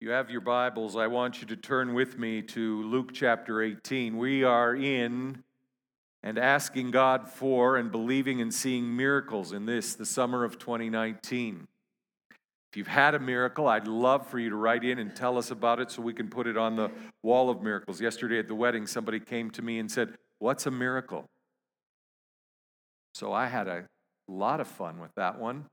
You have your Bibles. I want you to turn with me to Luke chapter 18. We are in and asking God for and believing and seeing miracles in this, the summer of 2019. If you've had a miracle, I'd love for you to write in and tell us about it so we can put it on the wall of miracles. Yesterday at the wedding, somebody came to me and said, What's a miracle? So I had a lot of fun with that one.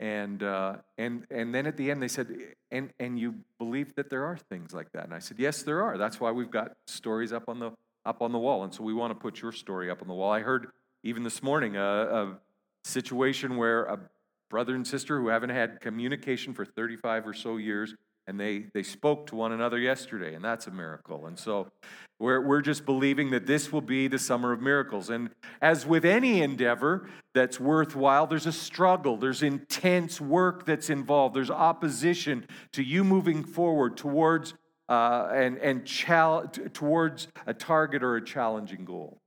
And, uh, and, and then at the end, they said, and, and you believe that there are things like that? And I said, Yes, there are. That's why we've got stories up on the, up on the wall. And so we want to put your story up on the wall. I heard even this morning a, a situation where a brother and sister who haven't had communication for 35 or so years and they, they spoke to one another yesterday, and that's a miracle. And so we're, we're just believing that this will be the summer of miracles. And as with any endeavor that's worthwhile, there's a struggle, there's intense work that's involved, there's opposition to you moving forward towards, uh, and, and chal- towards a target or a challenging goal.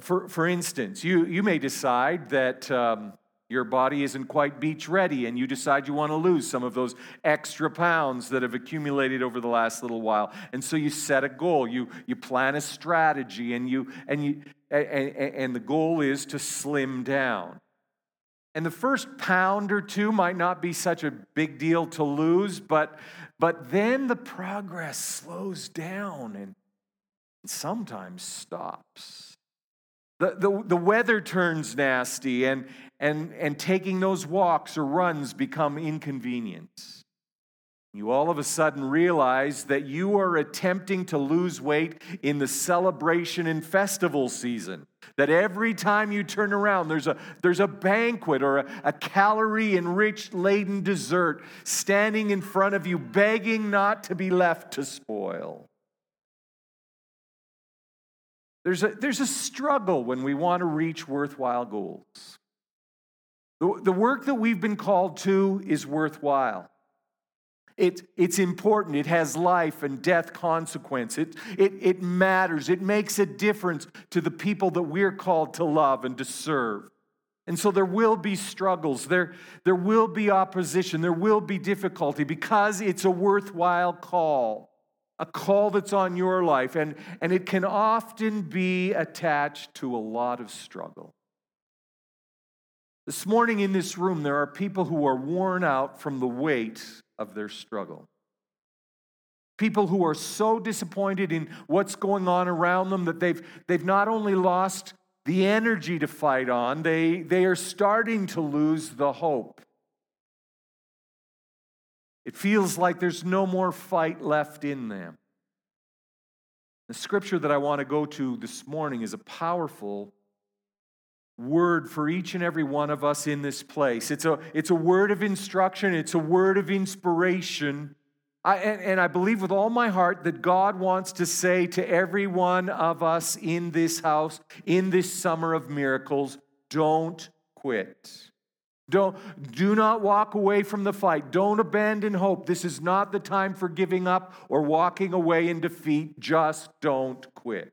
For, for instance, you, you may decide that. Um, your body isn't quite beach ready and you decide you want to lose some of those extra pounds that have accumulated over the last little while and so you set a goal you you plan a strategy and you and you and, and the goal is to slim down and the first pound or two might not be such a big deal to lose but but then the progress slows down and sometimes stops the, the, the weather turns nasty, and, and, and taking those walks or runs become inconvenient. You all of a sudden realize that you are attempting to lose weight in the celebration and festival season. That every time you turn around, there's a, there's a banquet or a, a calorie enriched laden dessert standing in front of you, begging not to be left to spoil. There's a, there's a struggle when we want to reach worthwhile goals. The, the work that we've been called to is worthwhile. It, it's important. It has life and death consequence. It, it, it matters. It makes a difference to the people that we're called to love and to serve. And so there will be struggles, there, there will be opposition, there will be difficulty because it's a worthwhile call a call that's on your life, and, and it can often be attached to a lot of struggle. This morning in this room, there are people who are worn out from the weight of their struggle. People who are so disappointed in what's going on around them that they've, they've not only lost the energy to fight on, they, they are starting to lose the hope. It feels like there's no more fight left in them. The scripture that I want to go to this morning is a powerful word for each and every one of us in this place. It's a, it's a word of instruction, it's a word of inspiration. I, and, and I believe with all my heart that God wants to say to every one of us in this house, in this summer of miracles, don't quit. Don't, do not walk away from the fight. Don't abandon hope. This is not the time for giving up or walking away in defeat. Just don't quit.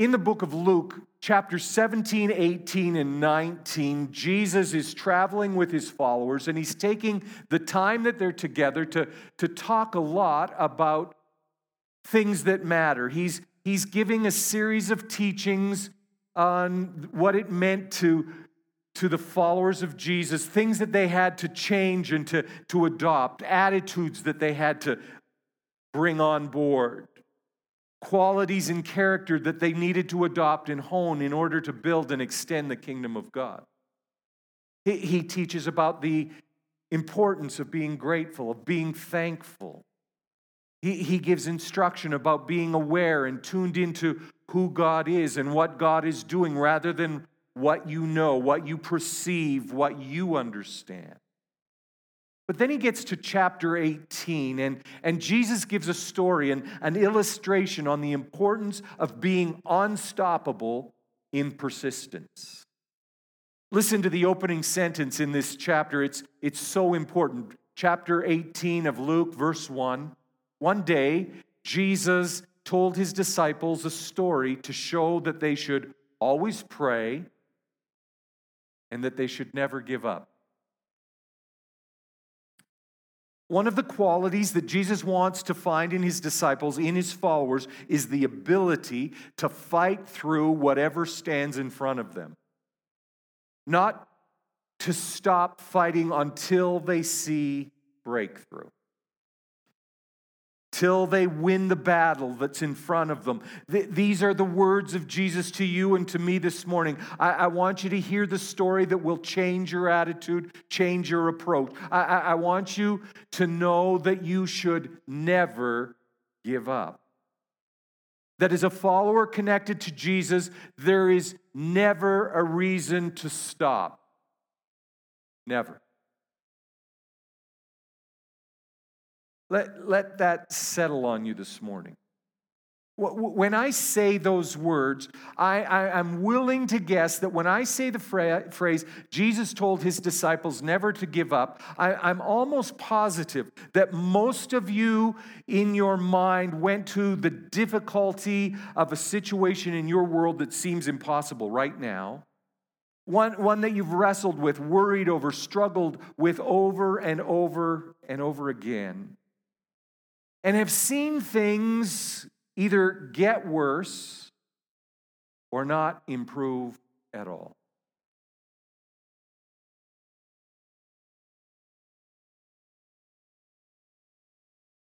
In the book of Luke, chapter 17, 18, and 19, Jesus is traveling with his followers and he's taking the time that they're together to, to talk a lot about things that matter. He's, he's giving a series of teachings on what it meant to to the followers of Jesus, things that they had to change and to, to adopt, attitudes that they had to bring on board, qualities and character that they needed to adopt and hone in order to build and extend the kingdom of God. He, he teaches about the importance of being grateful, of being thankful. He, he gives instruction about being aware and tuned into who God is and what God is doing rather than what you know, what you perceive, what you understand. But then he gets to chapter 18, and, and Jesus gives a story and an illustration on the importance of being unstoppable in persistence. Listen to the opening sentence in this chapter, it's, it's so important. Chapter 18 of Luke, verse 1. One day, Jesus told his disciples a story to show that they should always pray and that they should never give up. One of the qualities that Jesus wants to find in his disciples, in his followers, is the ability to fight through whatever stands in front of them. Not to stop fighting until they see breakthrough till they win the battle that's in front of them. Th- these are the words of Jesus to you and to me this morning. I-, I want you to hear the story that will change your attitude, change your approach. I-, I-, I want you to know that you should never give up. That as a follower connected to Jesus, there is never a reason to stop. Never. Let, let that settle on you this morning. When I say those words, I, am willing to guess that when I say the fra- phrase, Jesus told his disciples never to give up, I, I'm almost positive that most of you in your mind went to the difficulty of a situation in your world that seems impossible right now. One, one that you've wrestled with, worried over, struggled with over and over and over again and have seen things either get worse or not improve at all.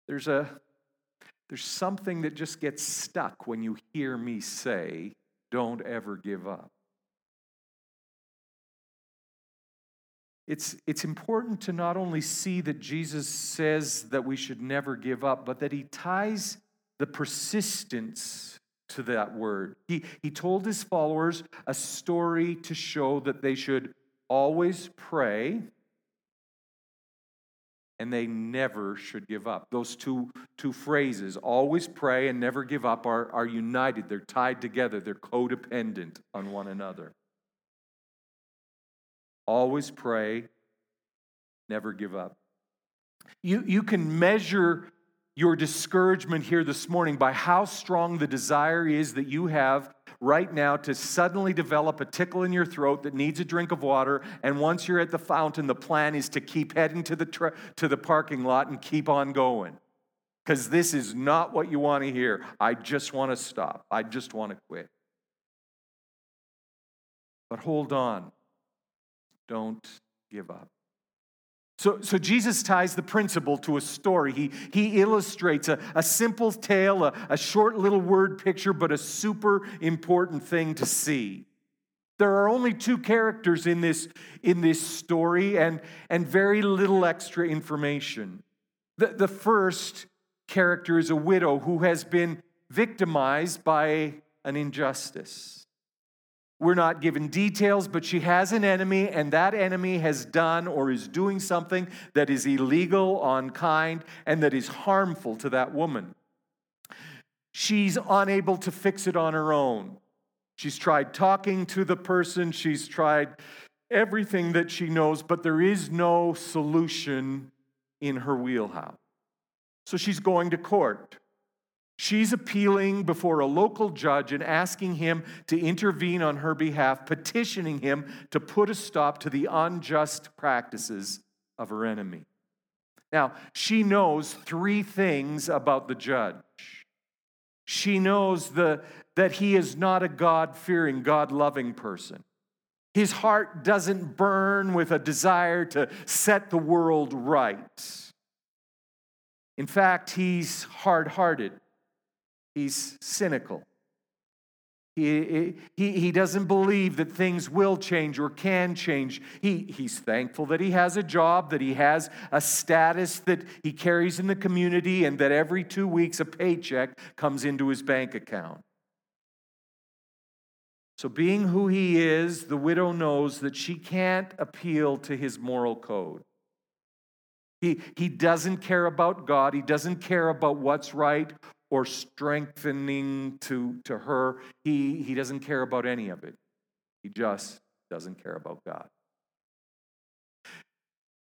There's a there's something that just gets stuck when you hear me say, don't ever give up. It's, it's important to not only see that Jesus says that we should never give up, but that he ties the persistence to that word. He, he told his followers a story to show that they should always pray and they never should give up. Those two, two phrases, always pray and never give up, are, are united. They're tied together, they're codependent on one another. Always pray, never give up. You, you can measure your discouragement here this morning by how strong the desire is that you have right now to suddenly develop a tickle in your throat that needs a drink of water. And once you're at the fountain, the plan is to keep heading to the, to the parking lot and keep on going. Because this is not what you want to hear. I just want to stop. I just want to quit. But hold on. Don't give up. So, so Jesus ties the principle to a story. He, he illustrates a, a simple tale, a, a short little word picture, but a super important thing to see. There are only two characters in this, in this story and, and very little extra information. The, the first character is a widow who has been victimized by an injustice. We're not given details, but she has an enemy, and that enemy has done or is doing something that is illegal, unkind, and that is harmful to that woman. She's unable to fix it on her own. She's tried talking to the person, she's tried everything that she knows, but there is no solution in her wheelhouse. So she's going to court. She's appealing before a local judge and asking him to intervene on her behalf, petitioning him to put a stop to the unjust practices of her enemy. Now, she knows three things about the judge. She knows the, that he is not a God fearing, God loving person. His heart doesn't burn with a desire to set the world right. In fact, he's hard hearted. He's cynical. He, he, he doesn't believe that things will change or can change. He, he's thankful that he has a job, that he has a status that he carries in the community, and that every two weeks a paycheck comes into his bank account. So, being who he is, the widow knows that she can't appeal to his moral code. He, he doesn't care about God. He doesn't care about what's right or strengthening to, to her. He, he doesn't care about any of it. He just doesn't care about God.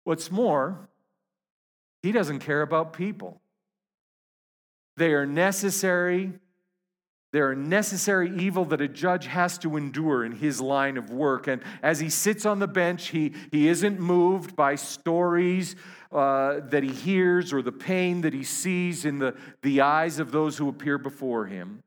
What's more, he doesn't care about people. They are necessary, They're a necessary evil that a judge has to endure in his line of work. And as he sits on the bench, he, he isn't moved by stories uh, that he hears or the pain that he sees in the, the eyes of those who appear before him.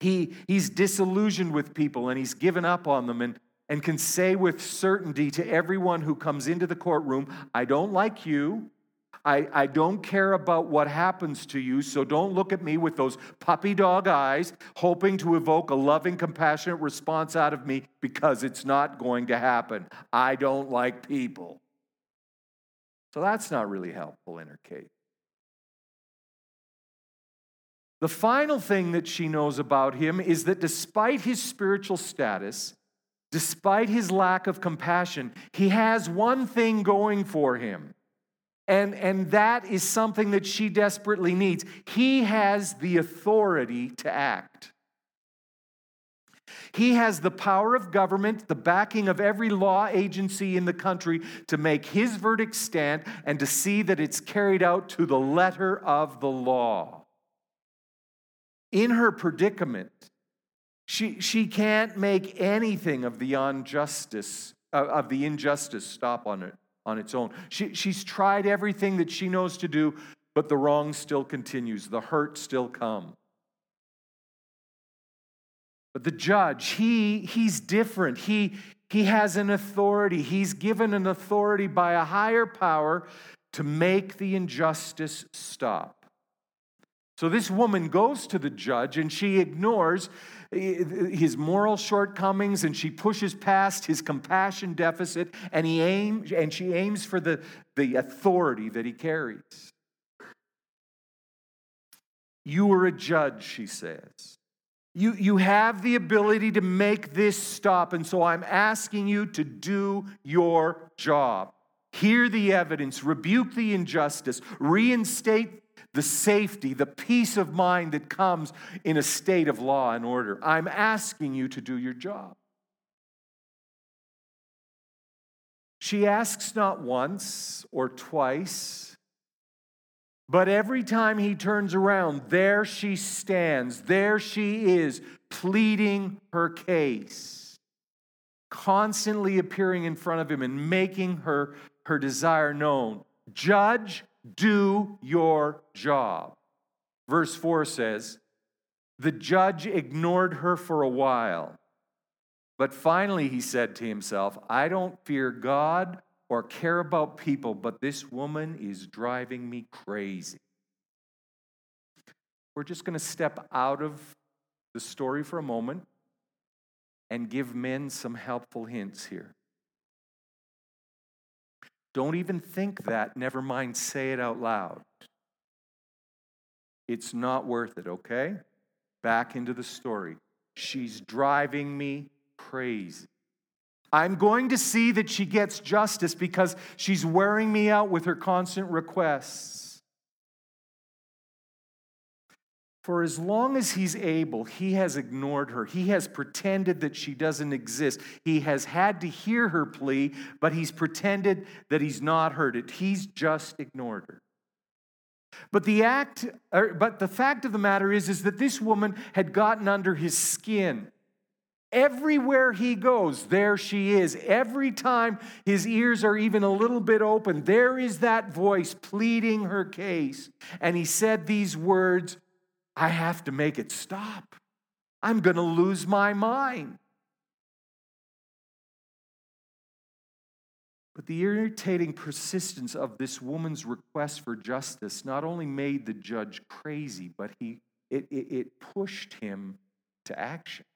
He, he's disillusioned with people and he's given up on them and, and can say with certainty to everyone who comes into the courtroom, I don't like you. I, I don't care about what happens to you, so don't look at me with those puppy dog eyes, hoping to evoke a loving, compassionate response out of me because it's not going to happen. I don't like people. So that's not really helpful in her case. The final thing that she knows about him is that despite his spiritual status, despite his lack of compassion, he has one thing going for him. And, and that is something that she desperately needs. He has the authority to act. He has the power of government, the backing of every law agency in the country to make his verdict stand and to see that it's carried out to the letter of the law. In her predicament, she, she can't make anything of the injustice, uh, of the injustice stop on it on its own. She, she's tried everything that she knows to do, but the wrong still continues, the hurt still comes. But the judge, he, he's different. He, he has an authority. He's given an authority by a higher power to make the injustice stop. So this woman goes to the judge and she ignores his moral shortcomings and she pushes past his compassion deficit and he aims and she aims for the, the authority that he carries. You are a judge, she says. You, you have the ability to make this stop, and so I'm asking you to do your job. Hear the evidence, rebuke the injustice, reinstate the safety, the peace of mind that comes in a state of law and order. I'm asking you to do your job. She asks not once or twice but every time he turns around, there she stands, there she is, pleading her case, constantly appearing in front of him and making her, her desire known. Judge, do your job. Verse 4 says, The judge ignored her for a while, but finally he said to himself, I don't fear God or care about people, but this woman is driving me crazy. We're just going to step out of the story for a moment and give men some helpful hints here. Don't even think that, never mind, say it out loud. It's not worth it, okay? Back into the story. She's driving me crazy. I'm going to see that she gets justice because she's wearing me out with her constant requests. For as long as he's able, he has ignored her. He has pretended that she doesn't exist. He has had to hear her plea, but he's pretended that he's not heard it. He's just ignored her. But the act, er, but the fact of the matter is, is that this woman had gotten under his skin. Everywhere he goes, there she is. Every time his ears are even a little bit open, there is that voice pleading her case. And he said these words I have to make it stop. I'm going to lose my mind. But the irritating persistence of this woman's request for justice not only made the judge crazy, but he, it, it, it pushed him to action.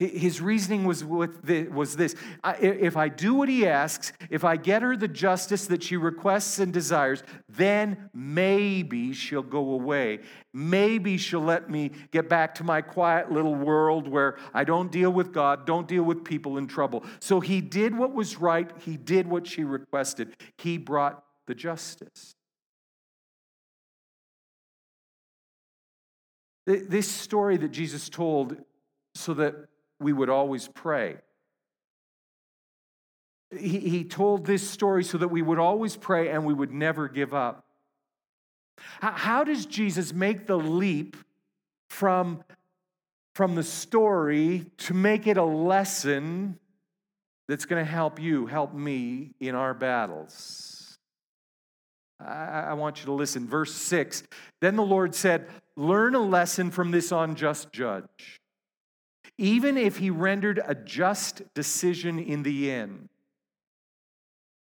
His reasoning was, was this if I do what he asks, if I get her the justice that she requests and desires, then maybe she'll go away. Maybe she'll let me get back to my quiet little world where I don't deal with God, don't deal with people in trouble. So he did what was right, he did what she requested, he brought the justice. This story that Jesus told so that we would always pray. He, he told this story so that we would always pray and we would never give up. How, how does Jesus make the leap from, from the story to make it a lesson that's going to help you, help me in our battles. I, I want you to listen. Verse 6 Then the Lord said, Learn a lesson from this unjust judge. Even if he rendered a just decision in the end,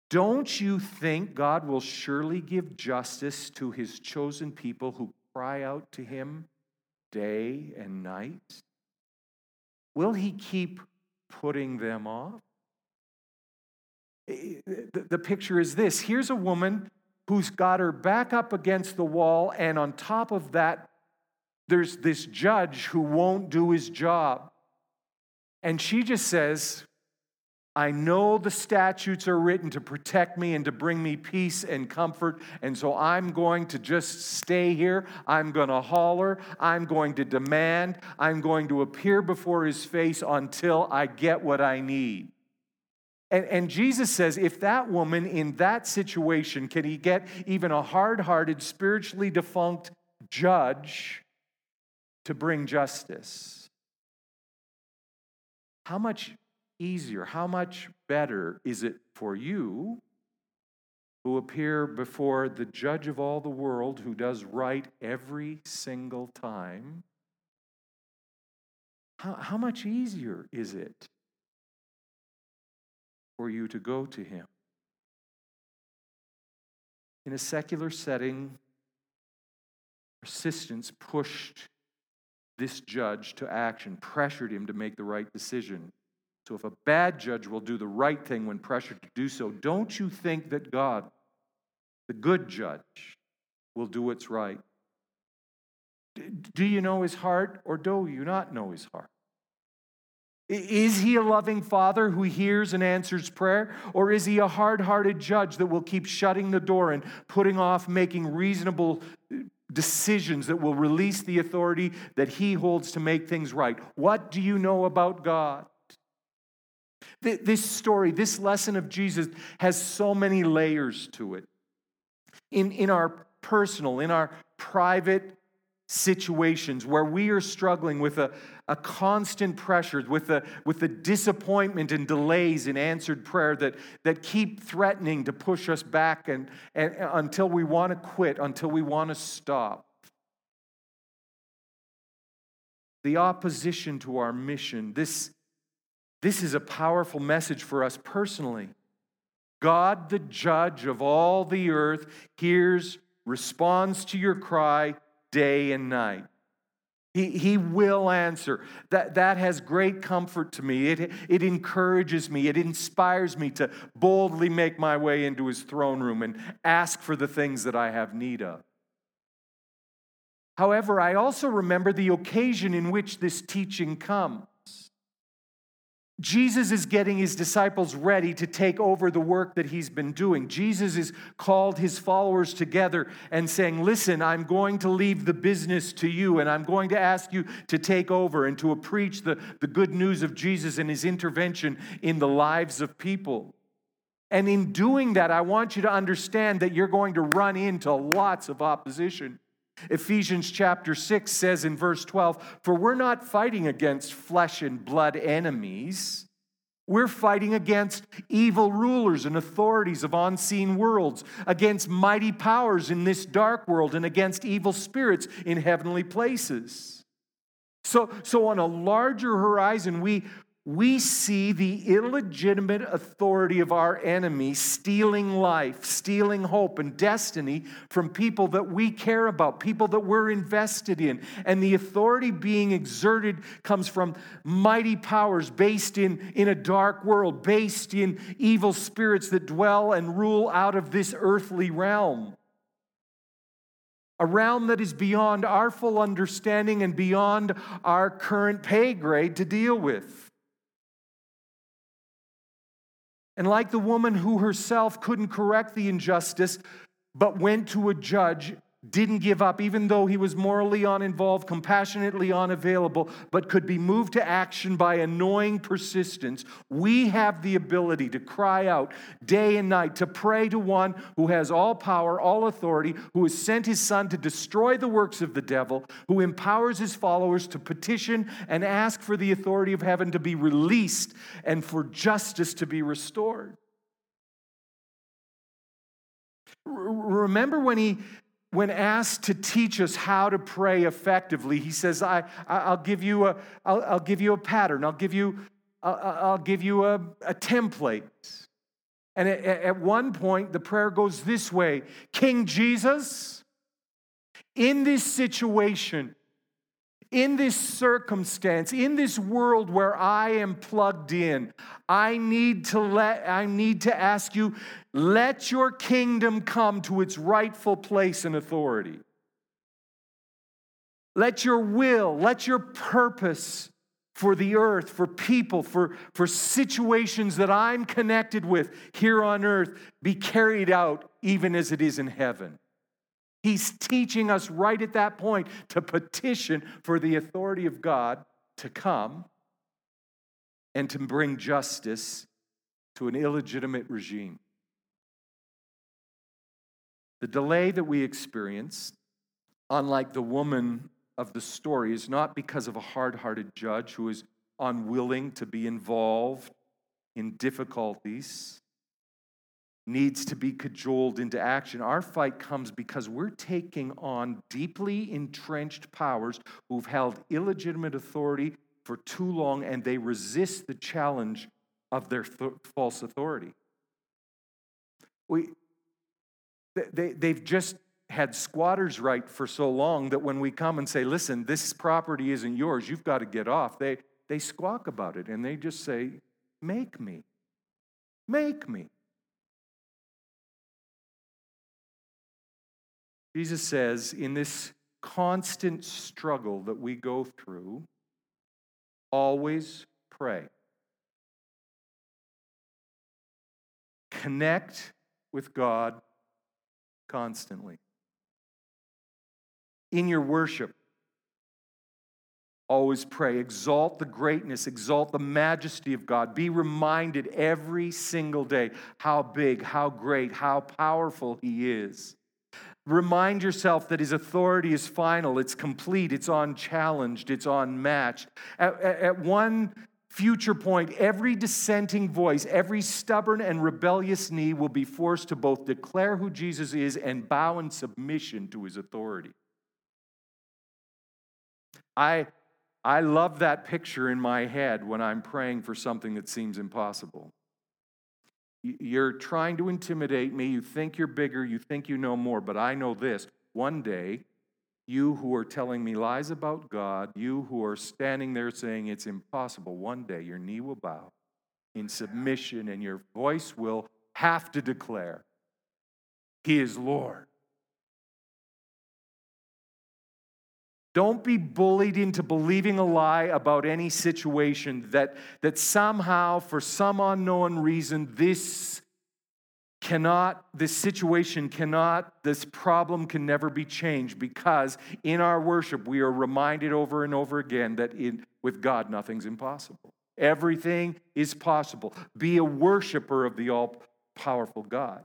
don't you think God will surely give justice to his chosen people who cry out to him day and night? Will he keep putting them off? The picture is this here's a woman who's got her back up against the wall, and on top of that, there's this judge who won't do his job. And she just says, I know the statutes are written to protect me and to bring me peace and comfort, and so I'm going to just stay here. I'm going to holler. I'm going to demand. I'm going to appear before his face until I get what I need. And, and Jesus says, if that woman in that situation can he get even a hard hearted, spiritually defunct judge to bring justice, how much easier, how much better is it for you who appear before the judge of all the world who does right every single time? How, how much easier is it for you to go to him? In a secular setting, persistence pushed this judge to action, pressured him to make the right decision. So, if a bad judge will do the right thing when pressured to do so, don't you think that God, the good judge, will do what's right? Do you know his heart or do you not know his heart? Is he a loving father who hears and answers prayer? Or is he a hard hearted judge that will keep shutting the door and putting off making reasonable uh, decisions that will release the authority that he holds to make things right? What do you know about God? This story, this lesson of Jesus has so many layers to it. In, in our personal, in our private situations where we are struggling with a, a constant pressure, with the, with disappointment and delays in answered prayer that, that keep threatening to push us back and, and, until we want to quit, until we want to stop. The opposition to our mission, this this is a powerful message for us personally. God, the judge of all the earth, hears, responds to your cry day and night. He, he will answer. That, that has great comfort to me. It, it encourages me. It inspires me to boldly make my way into his throne room and ask for the things that I have need of. However, I also remember the occasion in which this teaching comes. Jesus is getting his disciples ready to take over the work that he's been doing. Jesus has called his followers together and saying, Listen, I'm going to leave the business to you, and I'm going to ask you to take over and to preach the, the good news of Jesus and his intervention in the lives of people. And in doing that, I want you to understand that you're going to run into lots of opposition. Ephesians chapter 6 says in verse 12, For we're not fighting against flesh and blood enemies. We're fighting against evil rulers and authorities of unseen worlds, against mighty powers in this dark world, and against evil spirits in heavenly places. So, so on a larger horizon, we, we see the illegitimate authority of our enemy stealing life, stealing hope and destiny from people that we care about, people that we're invested in. And the authority being exerted comes from mighty powers based in, in a dark world, based in evil spirits that dwell and rule out of this earthly realm. A realm that is beyond our full understanding and beyond our current pay grade to deal with. And like the woman who herself couldn't correct the injustice, but went to a judge, didn't give up, even though he was morally uninvolved, compassionately unavailable, but could be moved to action by annoying persistence, we have the ability to cry out day and night, to pray to one who has all power, all authority, who has sent his son to destroy the works of the devil, who empowers his followers to petition and ask for the authority of heaven to be released and for justice to be restored. Remember when he when asked to teach us how to pray effectively, he says, I, I'll, give you a, I'll, I'll give you a pattern, I'll give you, I'll, I'll give you a, a template. And at, at one point, the prayer goes this way King Jesus, in this situation, in this circumstance, in this world where I am plugged in, I need to let I need to ask you, let your kingdom come to its rightful place and authority. Let your will, let your purpose for the earth, for people, for, for situations that I'm connected with here on earth be carried out even as it is in heaven. He's teaching us right at that point to petition for the authority of God to come and to bring justice to an illegitimate regime. The delay that we experience, unlike the woman of the story, is not because of a hard hearted judge who is unwilling to be involved in difficulties needs to be cajoled into action. Our fight comes because we're taking on deeply entrenched powers who've held illegitimate authority for too long and they resist the challenge of their th- false authority. We, they, they've just had squatters' right for so long that when we come and say, listen, this property isn't yours, you've got to get off, they, they squawk about it and they just say, make me. Make me. Jesus says, in this constant struggle that we go through, always pray. Connect with God constantly. In your worship, always pray. Exalt the greatness, exalt the majesty of God. Be reminded every single day how big, how great, how powerful He is. Remind yourself that his authority is final, it's complete, it's unchallenged, it's unmatched. At, at, one future point, every dissenting voice, every stubborn and rebellious knee will be forced to both declare who Jesus is and bow in submission to his authority. I, I love that picture in my head when I'm praying for something that seems impossible. You're trying to intimidate me. You think you're bigger. You think you know more. But I know this one day, you who are telling me lies about God, you who are standing there saying it's impossible, one day your knee will bow in submission and your voice will have to declare, He is Lord. Don't be bullied into believing a lie about any situation that, that somehow, for some unknown reason, this cannot, this situation cannot, this problem can never be changed because in our worship we are reminded over and over again that in, with God nothing's impossible. Everything is possible. Be a worshiper of the all powerful God.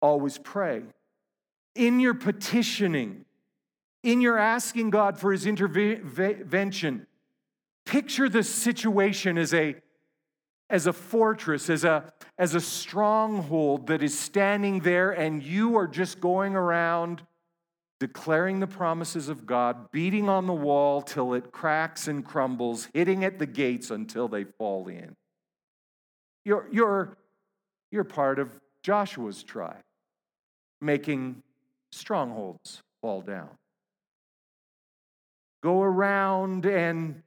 Always pray in your petitioning, in your asking God for his intervention, picture the situation as a as a fortress, as a, as a stronghold that is standing there, and you are just going around declaring the promises of God, beating on the wall till it cracks and crumbles, hitting at the gates until they fall in. You're, you're, you're part of Joshua's tribe, making strongholds fall down. Go around and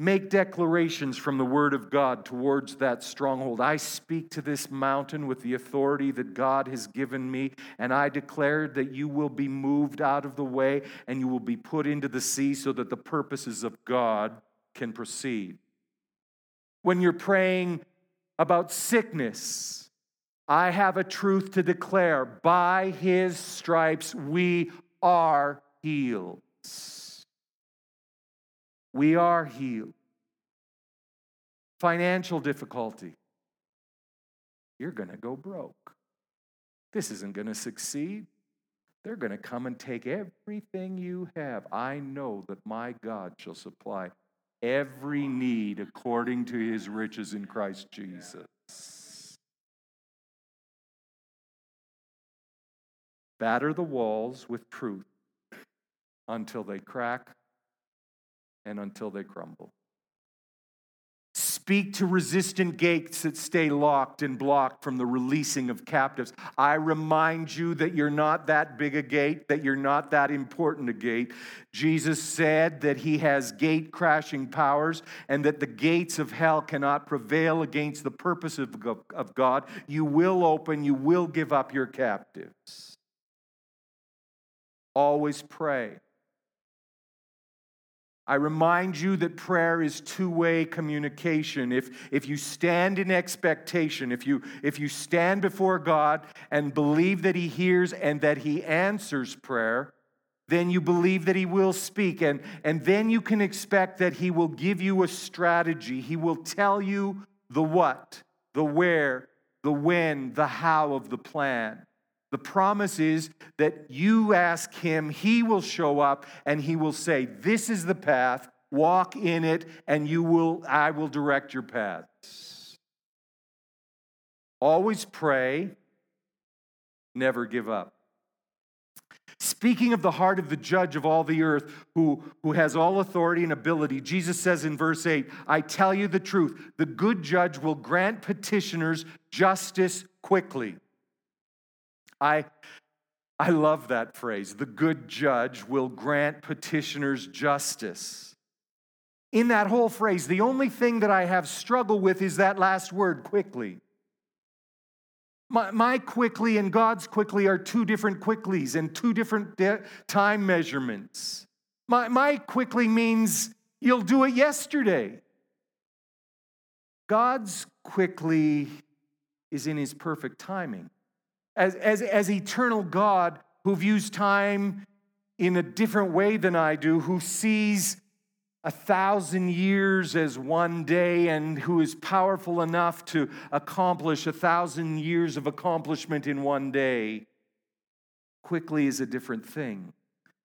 make declarations from the Word of God towards that stronghold. I speak to this mountain with the authority that God has given me, and I declare that you will be moved out of the way and you will be put into the sea so that the purposes of God can proceed. When you're praying about sickness, I have a truth to declare. By his stripes we are healed. We are healed. Financial difficulty. You're going to go broke. This isn't going to succeed. They're going to come and take everything you have. I know that my God shall supply every need according to his riches in Christ Jesus. Batter the walls with truth until they crack and until they crumble. Speak to resistant gates that stay locked and blocked from the releasing of captives. I remind you that you're not that big a gate, that you're not that important a gate. Jesus said that he has gate crashing powers and that the gates of hell cannot prevail against the purpose of God. You will open, you will give up your captives. Always pray. I remind you that prayer is two way communication. If, if you stand in expectation, if you, if you stand before God and believe that He hears and that He answers prayer, then you believe that He will speak. And, and then you can expect that He will give you a strategy. He will tell you the what, the where, the when, the how of the plan. The promise is that you ask him, he will show up and he will say, This is the path, walk in it, and you will, I will direct your paths. Always pray, never give up. Speaking of the heart of the judge of all the earth, who, who has all authority and ability, Jesus says in verse 8, I tell you the truth, the good judge will grant petitioners justice quickly. I, I love that phrase. The good judge will grant petitioners justice. In that whole phrase, the only thing that I have struggled with is that last word, quickly. My, my quickly and God's quickly are two different quicklies and two different de- time measurements. My, my quickly means you'll do it yesterday. God's quickly is in his perfect timing as, as, as eternal God who views time in a different way than I do, who sees a thousand years as one day and who is powerful enough to accomplish a thousand years of accomplishment in one day, quickly is a different thing.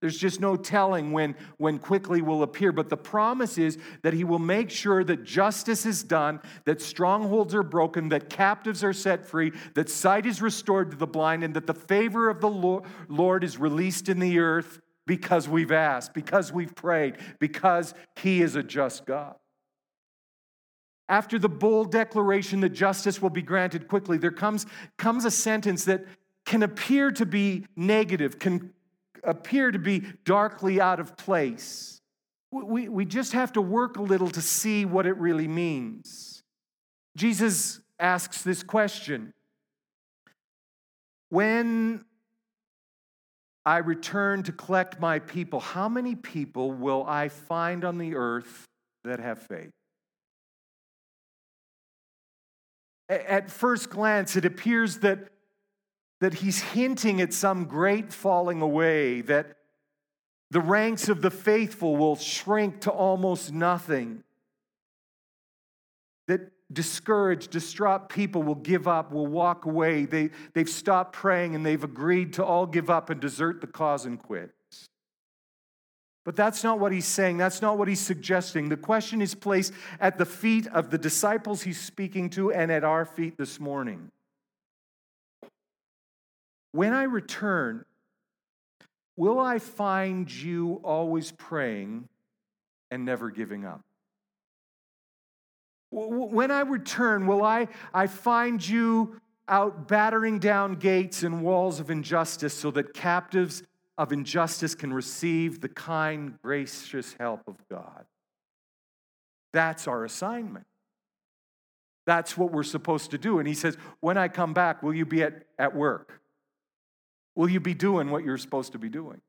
There's just no telling when, when quickly will appear. But the promise is that he will make sure that justice is done, that strongholds are broken, that captives are set free, that sight is restored to the blind, and that the favor of the Lord is released in the earth because we've asked, because we've prayed, because he is a just God. After the bold declaration that justice will be granted quickly, there comes, comes a sentence that can appear to be negative, can appear to be darkly out of place. We, we just have to work a little to see what it really means. Jesus asks this question When I return to collect my people, how many people will I find on the earth that have faith? At first glance, it appears that that he's hinting at some great falling away, that the ranks of the faithful will shrink to almost nothing, that discouraged, distraught people will give up, will walk away. They, they've stopped praying and they've agreed to all give up and desert the cause and quit. But that's not what he's saying. That's not what he's suggesting. The question is placed at the feet of the disciples he's speaking to and at our feet this morning. When I return, will I find you always praying and never giving up? When I return, will I, I find you out battering down gates and walls of injustice so that captives of injustice can receive the kind, gracious help of God? That's our assignment. That's what we're supposed to do. And he says, When I come back, will you be at, at work? Will you be doing what you're supposed to be doing?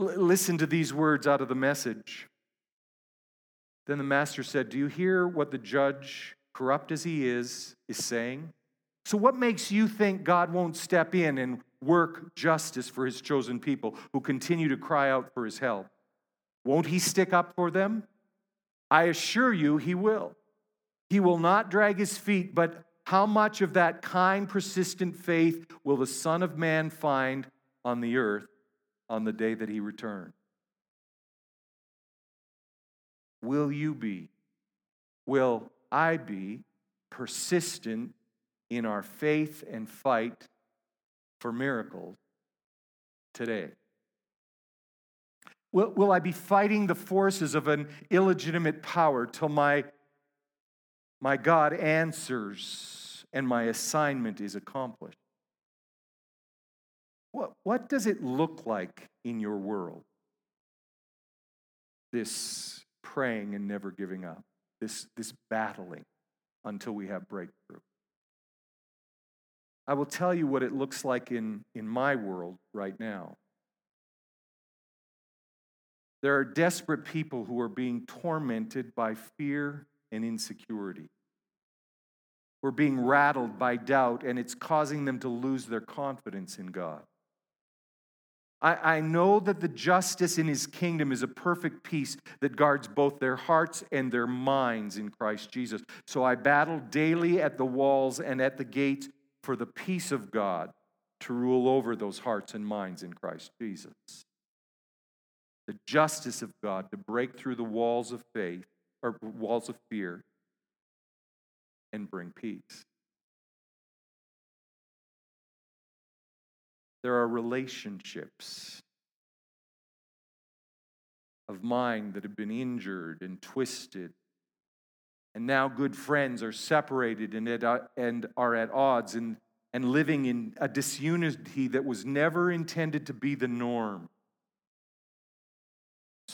L- listen to these words out of the message. Then the master said, Do you hear what the judge corrupt as he is, is saying? So, what makes you think God won't step in and work justice for his chosen people who continue to cry out for his help? Won't he stick up for them? I assure you, he will. He will not drag his feet, but how much of that kind, persistent faith will the Son of Man find on the earth on the day that he returns? Will you be? Will I be persistent in our faith and fight for miracles today? Will, will I be fighting the forces of an illegitimate power till my, my God answers and my assignment is accomplished? What, what does it look like in your world? This praying and never giving up, this, this battling until we have breakthrough. I will tell you what it looks like in, in my world right now. There are desperate people who are being tormented by fear and insecurity. We're being rattled by doubt, and it's causing them to lose their confidence in God. I, I know that the justice in his kingdom is a perfect peace that guards both their hearts and their minds in Christ Jesus. So I battle daily at the walls and at the gates for the peace of God to rule over those hearts and minds in Christ Jesus. The justice of God to break through the walls of faith or walls of fear and bring peace. There are relationships of mine that have been injured and twisted. And now good friends are separated and, and are at odds and, and living in a disunity that was never intended to be the norm.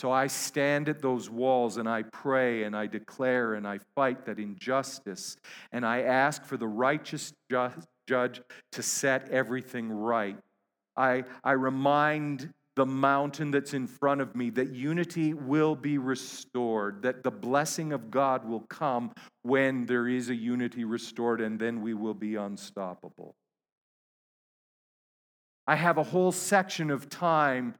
So I stand at those walls and I pray and I declare and I fight that injustice and I ask for the righteous judge to set everything right. I, I remind the mountain that's in front of me that unity will be restored, that the blessing of God will come when there is a unity restored, and then we will be unstoppable. I have a whole section of time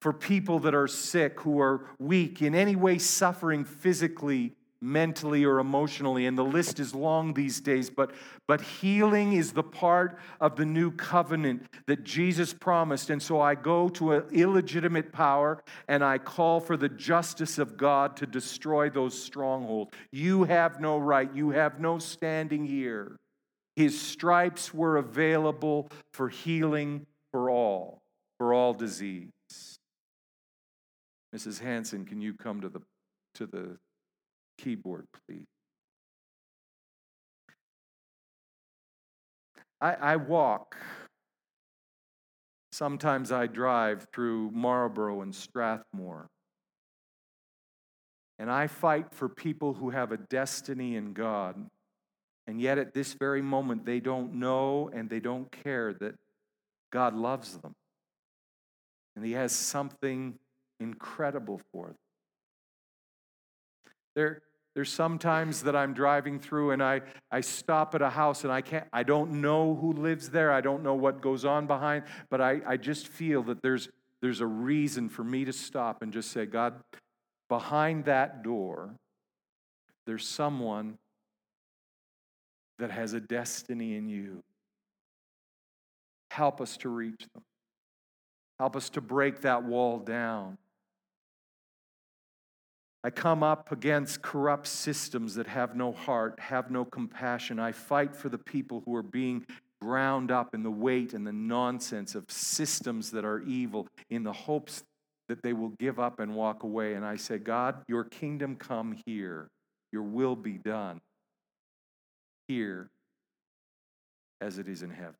for people that are sick, who are weak, in any way suffering physically mentally or emotionally. And the list is long these days but but healing is the part of the new covenant that Jesus promised. And so I go to an illegitimate power and I call for the justice of God to destroy those strongholds. You have no right you have no standing here. His stripes were available for healing for all for all disease Mrs. Hanson can you come to the to the keyboard, please. I, I walk. Sometimes I drive through Marlborough and Strathmore. And I fight for people who have a destiny in God. And yet, at this very moment, they don't know and they don't care that God loves them. And He has something incredible for them. There, there's sometimes that I'm driving through and I, I stop at a house and I can't I don't know who lives there. I don't know what goes on behind, but I, I just feel that there's there's a reason for me to stop and just say, God, behind that door, there's someone that has a destiny in you. Help us to reach them. Help us to break that wall down. I come up against corrupt systems that have no heart, have no compassion. I fight for the people who are being ground up in the weight and the nonsense of systems that are evil in the hopes that they will give up and walk away. And I say, God, your kingdom come here, your will be done here as it is in heaven.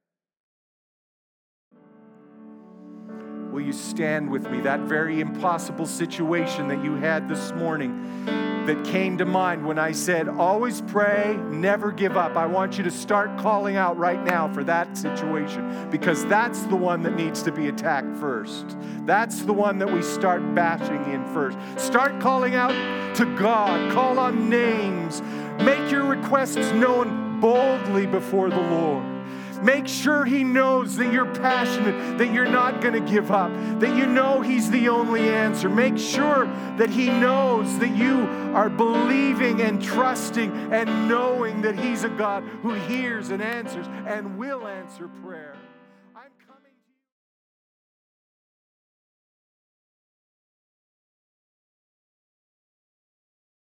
Will you stand with me? That very impossible situation that you had this morning that came to mind when I said, always pray, never give up. I want you to start calling out right now for that situation because that's the one that needs to be attacked first. That's the one that we start bashing in first. Start calling out to God, call on names Make your requests known boldly before the Lord. Make sure He knows that you're passionate, that you're not going to give up, that you know He's the only answer. Make sure that He knows that you are believing and trusting and knowing that He's a God who hears and answers and will answer prayer.